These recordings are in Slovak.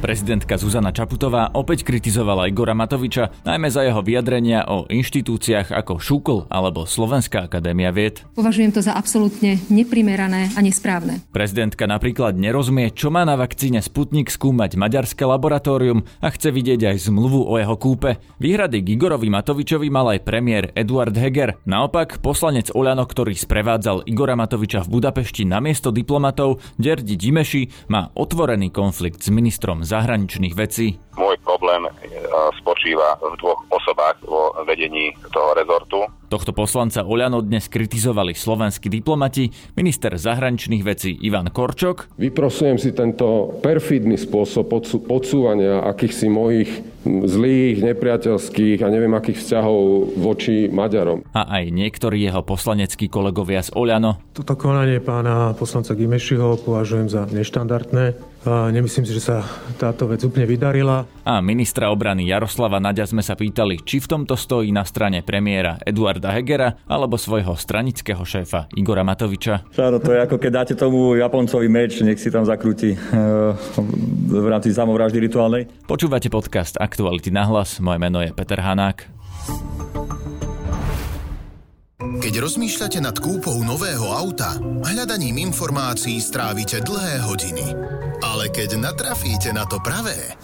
Prezidentka Zuzana Čaputová opäť kritizovala Igora Matoviča, najmä za jeho vyjadrenia o inštitúciách ako Šúkol alebo Slovenská akadémia vied. Považujem to za absolútne neprimerané a nesprávne. Prezidentka napríklad nerozumie, čo má na vakcíne Sputnik skúmať maďarské laboratórium a chce vidieť aj zmluvu o jeho kúpe. Výhrady k Igorovi Matovičovi mal aj premiér Eduard Heger. Naopak, poslanec Oľano, ktorý sprevádzal Igora Matoviča v Budapešti na miesto diplomatov, Derdi Dimeši, má otvorený konflikt s ministrom zahraničných vecí. Môj problém e, spočíva v dvoch osobách vo vedení toho rezortu. Tohto poslanca Oľano dnes kritizovali slovenskí diplomati, minister zahraničných vecí Ivan Korčok. Vyprosujem si tento perfidný spôsob podsúvania akýchsi mojich zlých, nepriateľských a neviem akých vzťahov voči Maďarom. A aj niektorí jeho poslaneckí kolegovia z Oľano. Toto konanie pána poslanca Gimešiho považujem za neštandardné. A nemyslím si, že sa táto vec úplne vydarila. A ministra obrany Jaroslava Nadia sme sa pýtali, či v tomto stojí na strane premiéra Eduarda Hegera alebo svojho stranického šéfa Igora Matoviča. Áno, to je ako keď dáte tomu Japoncovi meč, nech si tam zakrúti eh, v rámci samovraždy rituálnej. Počúvate podcast Aktuality na hlas, moje meno je Peter Hanák. Keď rozmýšľate nad kúpou nového auta, hľadaním informácií strávite dlhé hodiny. Ale keď natrafíte na to pravé,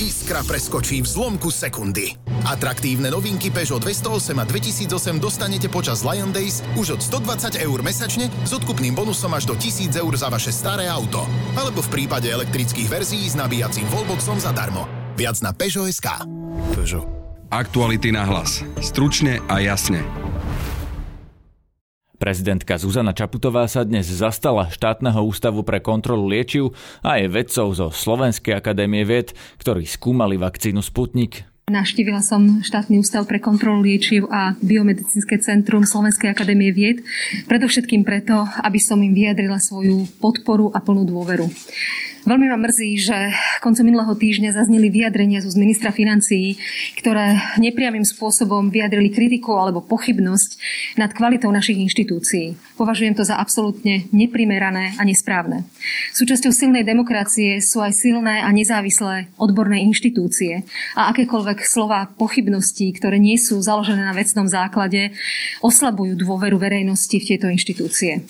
Iskra preskočí v zlomku sekundy. Atraktívne novinky Peugeot 208 a 2008 dostanete počas Lion Days už od 120 eur mesačne s odkupným bonusom až do 1000 eur za vaše staré auto. Alebo v prípade elektrických verzií s nabíjacím wallboxom zadarmo. Viac na Peugeot.sk. Peugeot. Aktuality na hlas. Stručne a jasne. Prezidentka Zuzana Čaputová sa dnes zastala štátneho ústavu pre kontrolu liečiv a aj vedcov zo Slovenskej akadémie vied, ktorí skúmali vakcínu Sputnik. Navštívila som štátny ústav pre kontrolu liečiv a biomedicínske centrum Slovenskej akadémie vied, predovšetkým preto, aby som im vyjadrila svoju podporu a plnú dôveru. Veľmi ma mrzí, že koncom minulého týždňa zazneli vyjadrenia z ministra financií, ktoré nepriamým spôsobom vyjadrili kritiku alebo pochybnosť nad kvalitou našich inštitúcií. Považujem to za absolútne neprimerané a nesprávne. Súčasťou silnej demokracie sú aj silné a nezávislé odborné inštitúcie a akékoľvek slova pochybností, ktoré nie sú založené na vecnom základe, oslabujú dôveru verejnosti v tieto inštitúcie.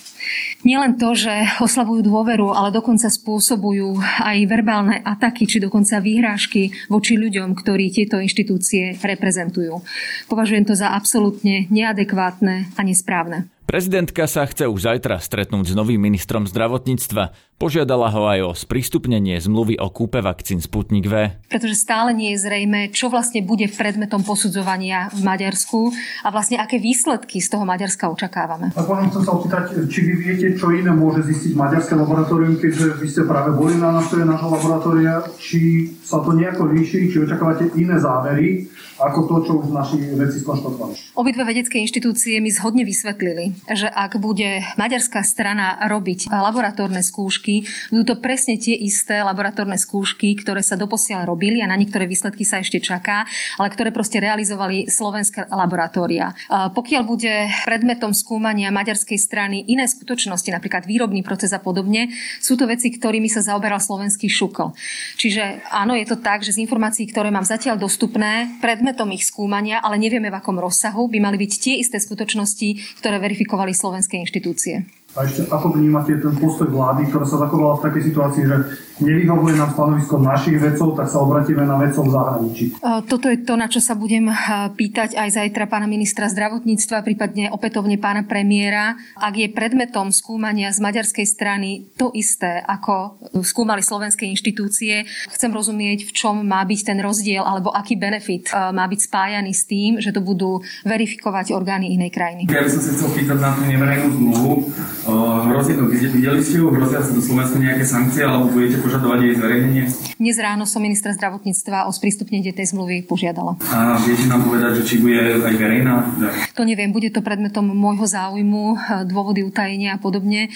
Nielen to, že oslabujú dôveru, ale dokonca spôsobujú existujú aj verbálne ataky či dokonca výhrážky voči ľuďom, ktorí tieto inštitúcie reprezentujú. Považujem to za absolútne neadekvátne a nesprávne. Prezidentka sa chce už zajtra stretnúť s novým ministrom zdravotníctva. Požiadala ho aj o sprístupnenie zmluvy o kúpe vakcín Sputnik V. Pretože stále nie je zrejme, čo vlastne bude predmetom posudzovania v Maďarsku a vlastne aké výsledky z toho Maďarska očakávame. A potom chcem sa opýtať, či vy viete, čo iné môže zistiť maďarské laboratórium, keďže vy ste práve boli na návšteve nášho laboratória, či sa to nejako líši, či očakávate iné závery, ako to, čo už naši vedci skonštatovali. Obidve vedecké inštitúcie mi zhodne vysvetlili, že ak bude maďarská strana robiť laboratórne skúšky, budú to presne tie isté laboratórne skúšky, ktoré sa doposiaľ robili a na niektoré výsledky sa ešte čaká, ale ktoré proste realizovali slovenské laboratória. Pokiaľ bude predmetom skúmania maďarskej strany iné skutočnosti, napríklad výrobný proces a podobne, sú to veci, ktorými sa zaoberal slovenský šukl. Čiže áno, to tak, že z informácií, ktoré mám zatiaľ dostupné, predmet predmetom ich skúmania, ale nevieme v akom rozsahu, by mali byť tie isté skutočnosti, ktoré verifikovali slovenské inštitúcie. A ešte ako vnímate ten postoj vlády, ktorá sa zachovala v takej situácii, že nevyhovuje nám stanovisko našich vedcov, tak sa obratíme na vedcov v zahraničí? Toto je to, na čo sa budem pýtať aj zajtra pána ministra zdravotníctva, prípadne opätovne pána premiéra. Ak je predmetom skúmania z maďarskej strany to isté, ako skúmali slovenské inštitúcie, chcem rozumieť, v čom má byť ten rozdiel alebo aký benefit má byť spájaný s tým, že to budú verifikovať orgány inej krajiny. Ja by som sa chcel pýtať na tú neverejnú zmluvu Hrozí to, videli ste ju, hrozia sa do Slovensku nejaké sankcie, alebo budete požadovať jej zverejnenie? Dnes ráno som ministra zdravotníctva o sprístupnenie tej zmluvy požiadala. A viete nám povedať, že či bude aj verejná? To neviem, bude to predmetom môjho záujmu, dôvody utajenia a podobne.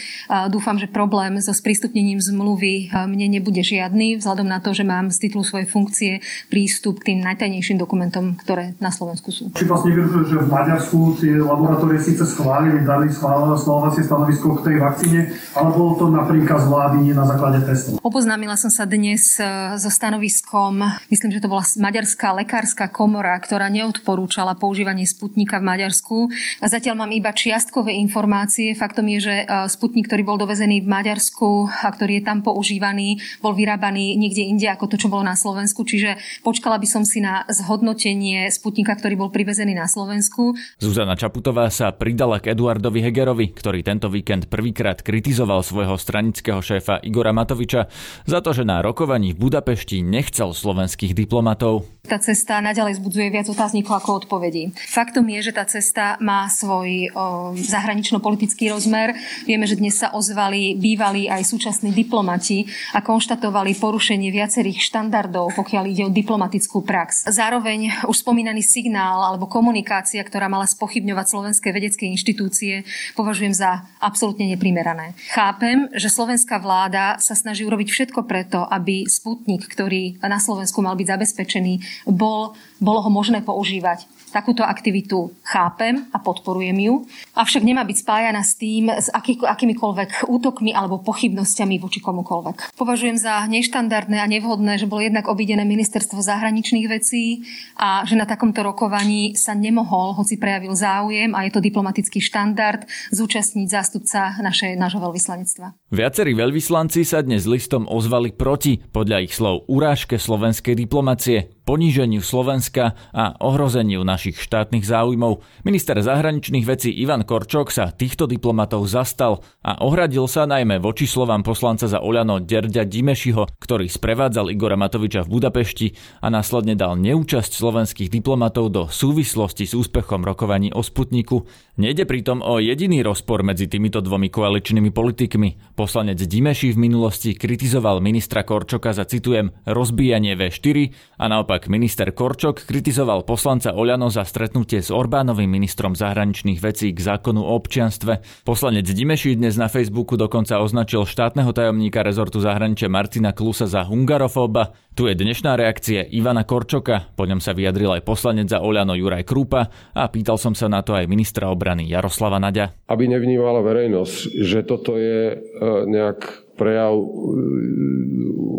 Dúfam, že problém so sprístupnením zmluvy mne nebude žiadny, vzhľadom na to, že mám z titulu svojej funkcie prístup k tým najtajnejším dokumentom, ktoré na Slovensku sú. Či vlastne že v Maďarsku tie laboratórie síce schválili, dali schváľovacie stanovisko stanovisko k tej vakcíne, ale bolo to na príkaz vlády, nie na základe testov. Oboznámila som sa dnes e, so stanoviskom, myslím, že to bola Maďarská lekárska komora, ktorá neodporúčala používanie Sputnika v Maďarsku. A zatiaľ mám iba čiastkové informácie. Faktom je, že e, Sputnik, ktorý bol dovezený v Maďarsku a ktorý je tam používaný, bol vyrábaný niekde inde ako to, čo bolo na Slovensku. Čiže počkala by som si na zhodnotenie Sputnika, ktorý bol privezený na Slovensku. Zuzana Čaputová sa pridala k Eduardovi Hegerovi, ktorý tento víkend prvýkrát kritizoval svojho stranického šéfa Igora Matoviča za to, že na rokovaní v Budapešti nechcel slovenských diplomatov. Tá cesta naďalej zbudzuje viac otáznikov ako odpovedí. Faktom je, že tá cesta má svoj zahranično-politický rozmer. Vieme, že dnes sa ozvali bývalí aj súčasní diplomati a konštatovali porušenie viacerých štandardov, pokiaľ ide o diplomatickú prax. Zároveň už spomínaný signál alebo komunikácia, ktorá mala spochybňovať slovenské vedecké inštitúcie, považujem za absolútne neprimerané. Chápem, že slovenská vláda sa snaží urobiť všetko preto, aby Sputnik, ktorý na Slovensku mal byť zabezpečený, bol, bolo ho možné používať. Takúto aktivitu chápem a podporujem ju, avšak nemá byť spájana s tým, s aký, akýmikoľvek útokmi alebo pochybnosťami voči komukoľvek. Považujem za neštandardné a nevhodné, že bolo jednak obidené ministerstvo zahraničných vecí a že na takomto rokovaní sa nemohol, hoci prejavil záujem a je to diplomatický štandard, zúčastniť zástupca naše, nášho veľvyslanectva. Viacerí veľvyslanci sa dnes listom ozvali proti, podľa ich slov, urážke slovenskej diplomacie poníženiu Slovenska a ohrozeniu našich štátnych záujmov. Minister zahraničných vecí Ivan Korčok sa týchto diplomatov zastal a ohradil sa najmä voči slovám poslanca za Oľano Derďa Dimešiho, ktorý sprevádzal Igora Matoviča v Budapešti a následne dal neúčasť slovenských diplomatov do súvislosti s úspechom rokovaní o Sputniku. Nejde pritom o jediný rozpor medzi týmito dvomi koaličnými politikmi. Poslanec Dimeši v minulosti kritizoval ministra Korčoka za, citujem, rozbíjanie V4 a naopak Naopak minister Korčok kritizoval poslanca Oľano za stretnutie s Orbánovým ministrom zahraničných vecí k zákonu o občianstve. Poslanec Dimeši dnes na Facebooku dokonca označil štátneho tajomníka rezortu zahraničia Martina Klusa za hungarofóba. Tu je dnešná reakcia Ivana Korčoka, po ňom sa vyjadril aj poslanec za Oľano Juraj Krúpa a pýtal som sa na to aj ministra obrany Jaroslava Naďa. Aby nevnímala verejnosť, že toto je e, nejak prejav e,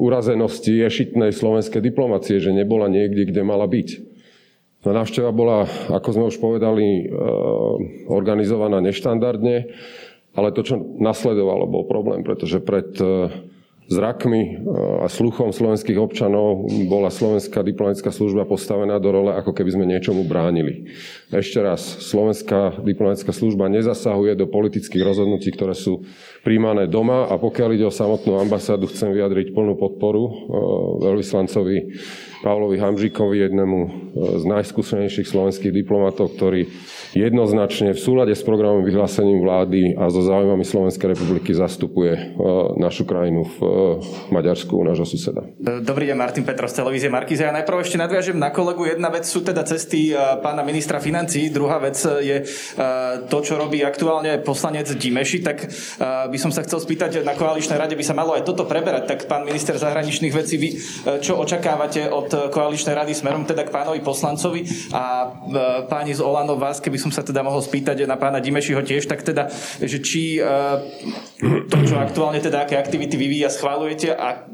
urazenosti ješitnej slovenskej diplomacie, že nebola niekde, kde mala byť. No, návšteva bola, ako sme už povedali, e, organizovaná neštandardne, ale to, čo nasledovalo, bol problém, pretože pred e, zrakmi e, a sluchom slovenských občanov bola slovenská diplomatická služba postavená do role, ako keby sme niečomu bránili. Ešte raz, slovenská diplomatická služba nezasahuje do politických rozhodnutí, ktoré sú príjmané doma a pokiaľ ide o samotnú ambasádu, chcem vyjadriť plnú podporu e, veľvyslancovi Pavlovi Hamžíkovi, jednému e, z najskúsenejších slovenských diplomatov, ktorý jednoznačne v súlade s programom vyhlásením vlády a so záujmami Slovenskej republiky zastupuje e, našu krajinu v e, Maďarsku nášho suseda. Dobrý deň, Martin Petrov z televízie Markize. Ja najprv ešte nadviažem na kolegu. Jedna vec sú teda cesty pána ministra financí, druhá vec je to, čo robí aktuálne poslanec Dimeši. Tak by som sa chcel spýtať, na koaličnej rade by sa malo aj toto preberať. Tak pán minister zahraničných vecí, vy čo očakávate od koaličnej rady smerom teda k pánovi poslancovi a páni z Olano vás, keby som sa teda mohol spýtať na pána Dimešiho tiež, tak teda, že či to, čo aktuálne teda, aké aktivity vyvíja, schválujete a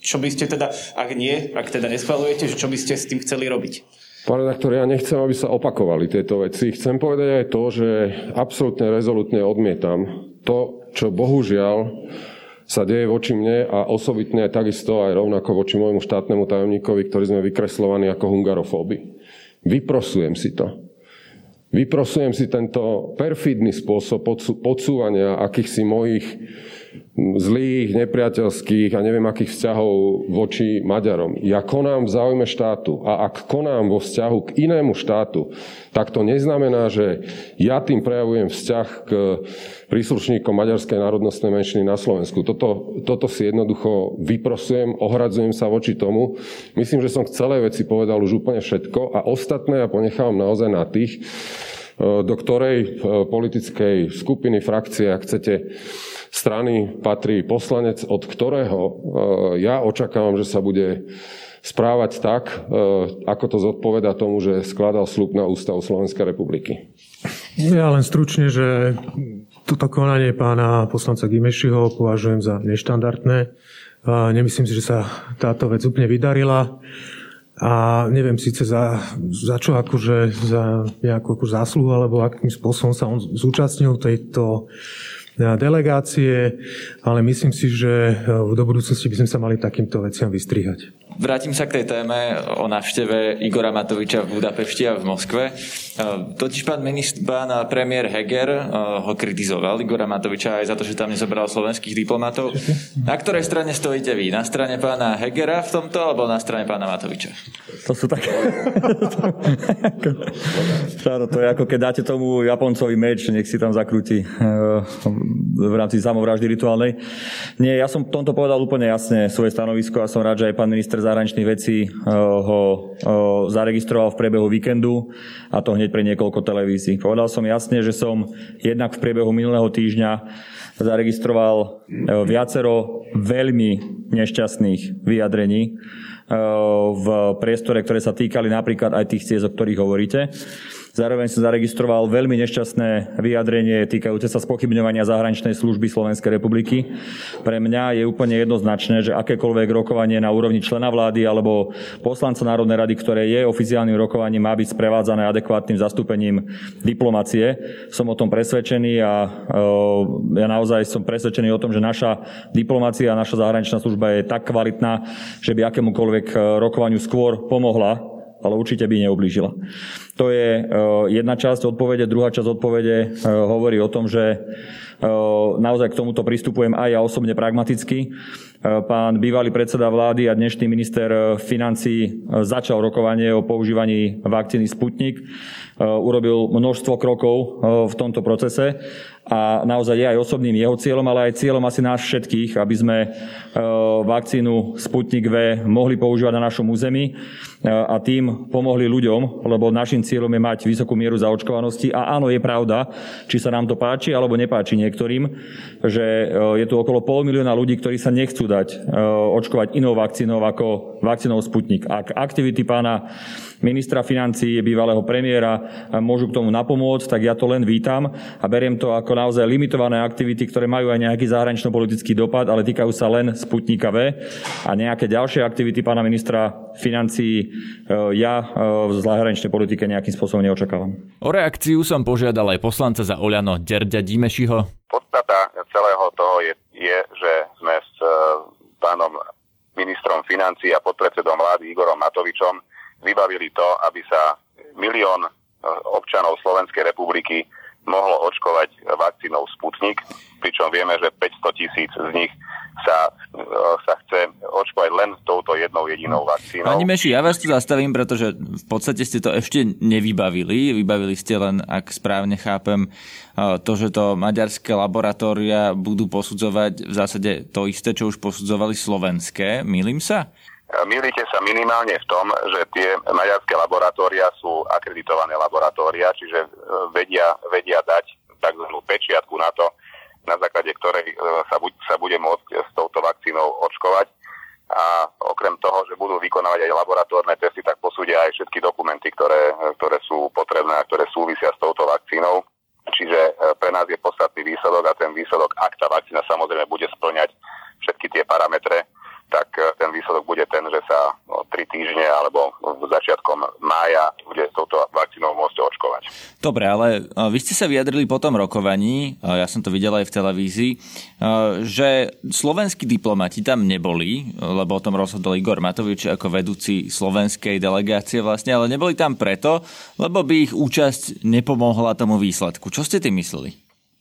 čo by ste teda, ak nie, ak teda neschvalujete, že čo by ste s tým chceli robiť? Pán redaktor, ja nechcem, aby sa opakovali tieto veci. Chcem povedať aj to, že absolútne rezolutne odmietam to, čo bohužiaľ sa deje voči mne a osobitne takisto aj rovnako voči môjmu štátnemu tajomníkovi, ktorý sme vykreslovaní ako hungarofóby. Vyprosujem si to. Vyprosujem si tento perfidný spôsob podsúvania akýchsi mojich zlých, nepriateľských a neviem akých vzťahov voči Maďarom. Ja konám v záujme štátu a ak konám vo vzťahu k inému štátu, tak to neznamená, že ja tým prejavujem vzťah k príslušníkom maďarskej národnostnej menšiny na Slovensku. Toto, toto si jednoducho vyprosujem, ohradzujem sa voči tomu. Myslím, že som k celej veci povedal už úplne všetko a ostatné ja ponechávam naozaj na tých, do ktorej politickej skupiny, frakcie, ak chcete, strany patrí poslanec, od ktorého e, ja očakávam, že sa bude správať tak, e, ako to zodpoveda tomu, že skladal slúb na Ústavu Slovenskej republiky. Ja len stručne, že Toto konanie pána poslanca Gimešiho považujem za neštandardné. Nemyslím si, že sa táto vec úplne vydarila. A neviem síce za, za čo akože za nejakú akože zásluhu, alebo akým spôsobom sa on zúčastnil tejto delegácie, ale myslím si, že do budúcnosti by sme sa mali takýmto veciam vystrihať. Vrátim sa k tej téme o návšteve Igora Matoviča v Budapešti a v Moskve. E, totiž pán, ministr, pán premiér Heger e, ho kritizoval, Igora Matoviča, aj za to, že tam nezobral slovenských diplomatov. Na ktorej strane stojíte vy? Na strane pána Hegera v tomto, alebo na strane pána Matoviča? To sú také... Áno, to je ako keď dáte tomu Japoncovi meč, nech si tam zakrúti e, v rámci samovraždy rituálnej. Nie, ja som tomto povedal úplne jasne svoje stanovisko a som rád, že aj pán minister zahraničných vecí eh, ho eh, zaregistroval v priebehu víkendu a to hneď pre niekoľko televízií. Povedal som jasne, že som jednak v priebehu minulého týždňa zaregistroval eh, viacero veľmi nešťastných vyjadrení v priestore, ktoré sa týkali napríklad aj tých ciest, o ktorých hovoríte. Zároveň som zaregistroval veľmi nešťastné vyjadrenie týkajúce sa spochybňovania zahraničnej služby Slovenskej republiky. Pre mňa je úplne jednoznačné, že akékoľvek rokovanie na úrovni člena vlády alebo poslanca Národnej rady, ktoré je oficiálnym rokovaním, má byť sprevádzané adekvátnym zastúpením diplomacie. Som o tom presvedčený a e, ja naozaj som presvedčený o tom, že naša diplomácia a naša zahraničná služba je tak kvalitná, že by akémukoľvek rokovaniu skôr pomohla ale určite by neublížila. To je e, jedna časť odpovede. Druhá časť odpovede e, hovorí o tom, že naozaj k tomuto pristupujem aj ja osobne pragmaticky. Pán bývalý predseda vlády a dnešný minister financí začal rokovanie o používaní vakcíny Sputnik. Urobil množstvo krokov v tomto procese a naozaj je aj osobným jeho cieľom, ale aj cieľom asi nás všetkých, aby sme vakcínu Sputnik V mohli používať na našom území a tým pomohli ľuďom, lebo našim cieľom je mať vysokú mieru zaočkovanosti. A áno, je pravda, či sa nám to páči alebo nepáči niektorým, že e, je tu okolo pol milióna ľudí, ktorí sa nechcú dať e, očkovať inou vakcínou ako vakcínou Sputnik. Ak aktivity pána ministra financí, bývalého premiéra môžu k tomu napomôcť, tak ja to len vítam a beriem to ako naozaj limitované aktivity, ktoré majú aj nejaký zahranično-politický dopad, ale týkajú sa len Sputnika V a nejaké ďalšie aktivity pána ministra financí E, ja e, v zahraničnej politike nejakým spôsobom neočakávam. O reakciu som požiadal aj poslanca za Oľano Derďa Dímešiho. Podstata celého toho je, je že sme s e, pánom ministrom financí a podpredsedom vlády Igorom Matovičom vybavili to, aby sa milión občanov Slovenskej republiky mohlo očkovať vakcínou Sputnik, pričom vieme, že 500 tisíc z nich sa, sa chce očkovať len touto jednou jedinou vakcínou. Pani Meši, ja vás tu zastavím, pretože v podstate ste to ešte nevybavili. Vybavili ste len, ak správne chápem, to, že to maďarské laboratória budú posudzovať v zásade to isté, čo už posudzovali slovenské. Milím sa? Milíte sa minimálne v tom, že tie maďarské laboratória sú akreditované laboratória, čiže e, vedia, vedia dať tzv. pečiatku na to, na základe ktorej e, sa, buď, sa bude môcť s touto vakcínou očkovať. A okrem toho, že budú vykonávať aj laboratórne testy, tak posúdia aj všetky dokumenty, ktoré, ktoré sú potrebné a ktoré súvisia s touto vakcínou. Čiže e, pre nás je podstatný výsledok a ten výsledok, ak tá vakcína samozrejme bude splňať všetky tie parametre, tak e, ten výsledok bude ten, že sa o tri týždne alebo začiatkom mája bude touto vakcínou môcť očkovať. Dobre, ale e, vy ste sa vyjadrili po tom rokovaní, e, ja som to videl aj v televízii, že slovenskí diplomati tam neboli, lebo o tom rozhodol Igor Matovič ako vedúci slovenskej delegácie vlastne, ale neboli tam preto, lebo by ich účasť nepomohla tomu výsledku. Čo ste tým mysleli?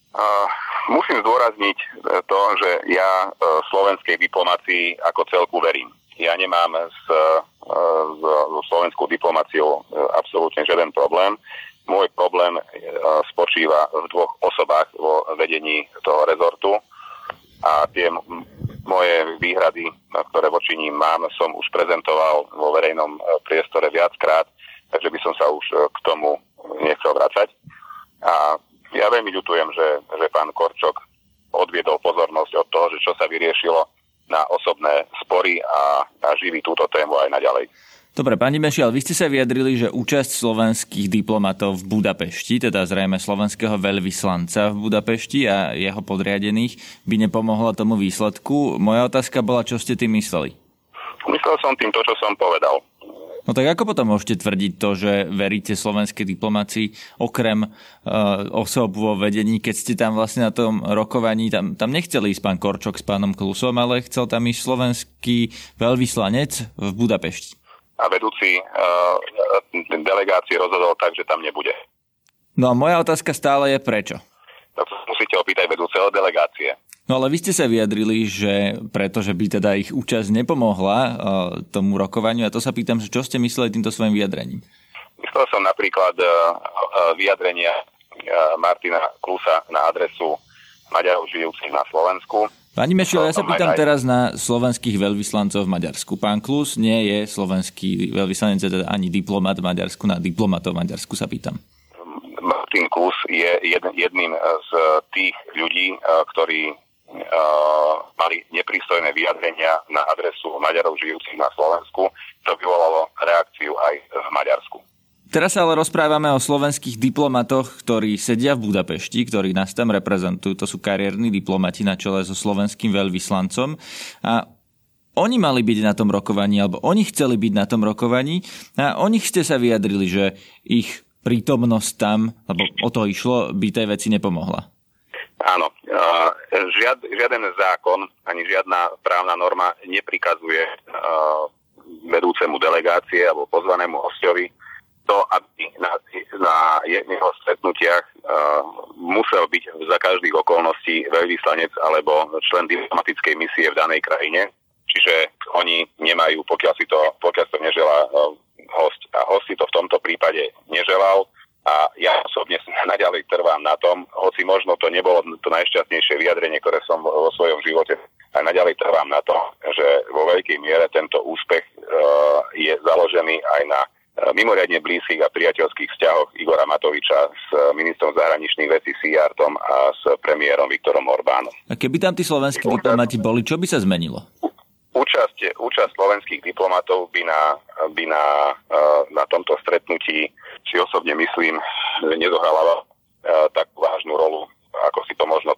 Uh, Musím zdôrazniť e, to, že ja e, slovenskej diplomácii ako celku verím. Ja nemám s, e, s, s slovenskou diplomáciou absolútne žiaden problém. Môj problém spočíva v dvoch osobách vo vedení toho rezortu a tie moje výhrady, ktoré voči ním mám, som už prezentoval vo verejnom priestore viackrát, takže by som sa už k tomu nechcel vrácať. A ja veľmi ľutujem, že, že pán Korčok odviedol pozornosť od toho, že čo sa vyriešilo na osobné spory a, a živí túto tému aj naďalej. Dobre, pani Mešial, vy ste sa vyjadrili, že účasť slovenských diplomatov v Budapešti, teda zrejme slovenského veľvyslanca v Budapešti a jeho podriadených, by nepomohla tomu výsledku. Moja otázka bola, čo ste tým mysleli? Myslel som tým to, čo som povedal. No tak ako potom môžete tvrdiť to, že veríte slovenskej diplomácii okrem uh, osob vo vedení, keď ste tam vlastne na tom rokovaní, tam, tam nechcel ísť pán Korčok s pánom Klusom, ale chcel tam ísť slovenský veľvyslanec v Budapešti. A vedúci uh, delegácie rozhodol tak, že tam nebude. No a moja otázka stále je prečo? To musíte opýtať vedúceho delegácie. No ale vy ste sa vyjadrili, že pretože by teda ich účasť nepomohla uh, tomu rokovaniu a to sa pýtam, že čo ste mysleli týmto svojim vyjadrením? Myslel som napríklad uh, uh, vyjadrenia uh, Martina Klusa na adresu Maďarov žijúcich na Slovensku. Pani Mešil, ja sa pýtam teraz na slovenských veľvyslancov v Maďarsku. Pán Klus nie je slovenský veľvyslanec, teda ani diplomat v Maďarsku, na diplomatov v Maďarsku sa pýtam. Martin Klus je jedným z tých ľudí, ktorí mali neprístojné vyjadrenia na adresu Maďarov žijúcich na Slovensku, to vyvolalo reakciu aj v Maďarsku. Teraz sa ale rozprávame o slovenských diplomatoch, ktorí sedia v Budapešti, ktorí nás tam reprezentujú. To sú kariérni diplomati na čele so slovenským veľvyslancom. A oni mali byť na tom rokovaní, alebo oni chceli byť na tom rokovaní a o nich ste sa vyjadrili, že ich prítomnosť tam, lebo o to išlo, by tej veci nepomohla. Áno, žiad, žiaden zákon ani žiadna právna norma neprikazuje vedúcemu delegácie alebo pozvanému hostovi to, aby na, na jeho stretnutiach musel byť za každých okolností veľvyslanec alebo člen diplomatickej misie v danej krajine. Čiže oni nemajú, pokiaľ si to, pokiaľ to neželá host. A host si to v tomto prípade neželal a ja osobne naďalej trvám na tom, hoci možno to nebolo to najšťastnejšie vyjadrenie, ktoré som vo svojom živote, a naďalej trvám na tom, že vo veľkej miere tento úspech uh, je založený aj na uh, mimoriadne blízkych a priateľských vzťahoch Igora Matoviča s ministrom zahraničných vecí Sijartom a s premiérom Viktorom Orbánom. A keby tam tí slovenskí diplomati boli, čo by sa zmenilo? Účasť, účasť slovenských diplomatov by na, by na, na tomto stretnutí si osobne myslím, nezohrala takú vážnu rolu, ako si to možno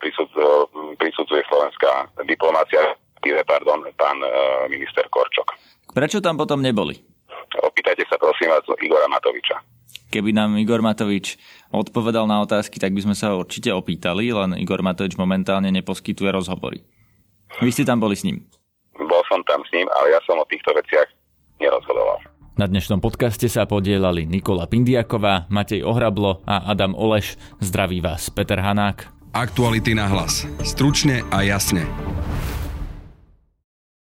prisudzuje slovenská diplomácia, pardon, pán minister Korčok. Prečo tam potom neboli? Opýtajte sa prosím vás Igora Matoviča. Keby nám Igor Matovič odpovedal na otázky, tak by sme sa ho určite opýtali, len Igor Matovič momentálne neposkytuje rozhovory. Vy ste tam boli s ním? Bol som tam s ním, ale ja som o týchto veciach nerozhodoval. Na dnešnom podcaste sa podielali Nikola Pindiaková, Matej Ohrablo a Adam Oleš. Zdraví vás Peter Hanák. Aktuality na hlas. Stručne a jasne.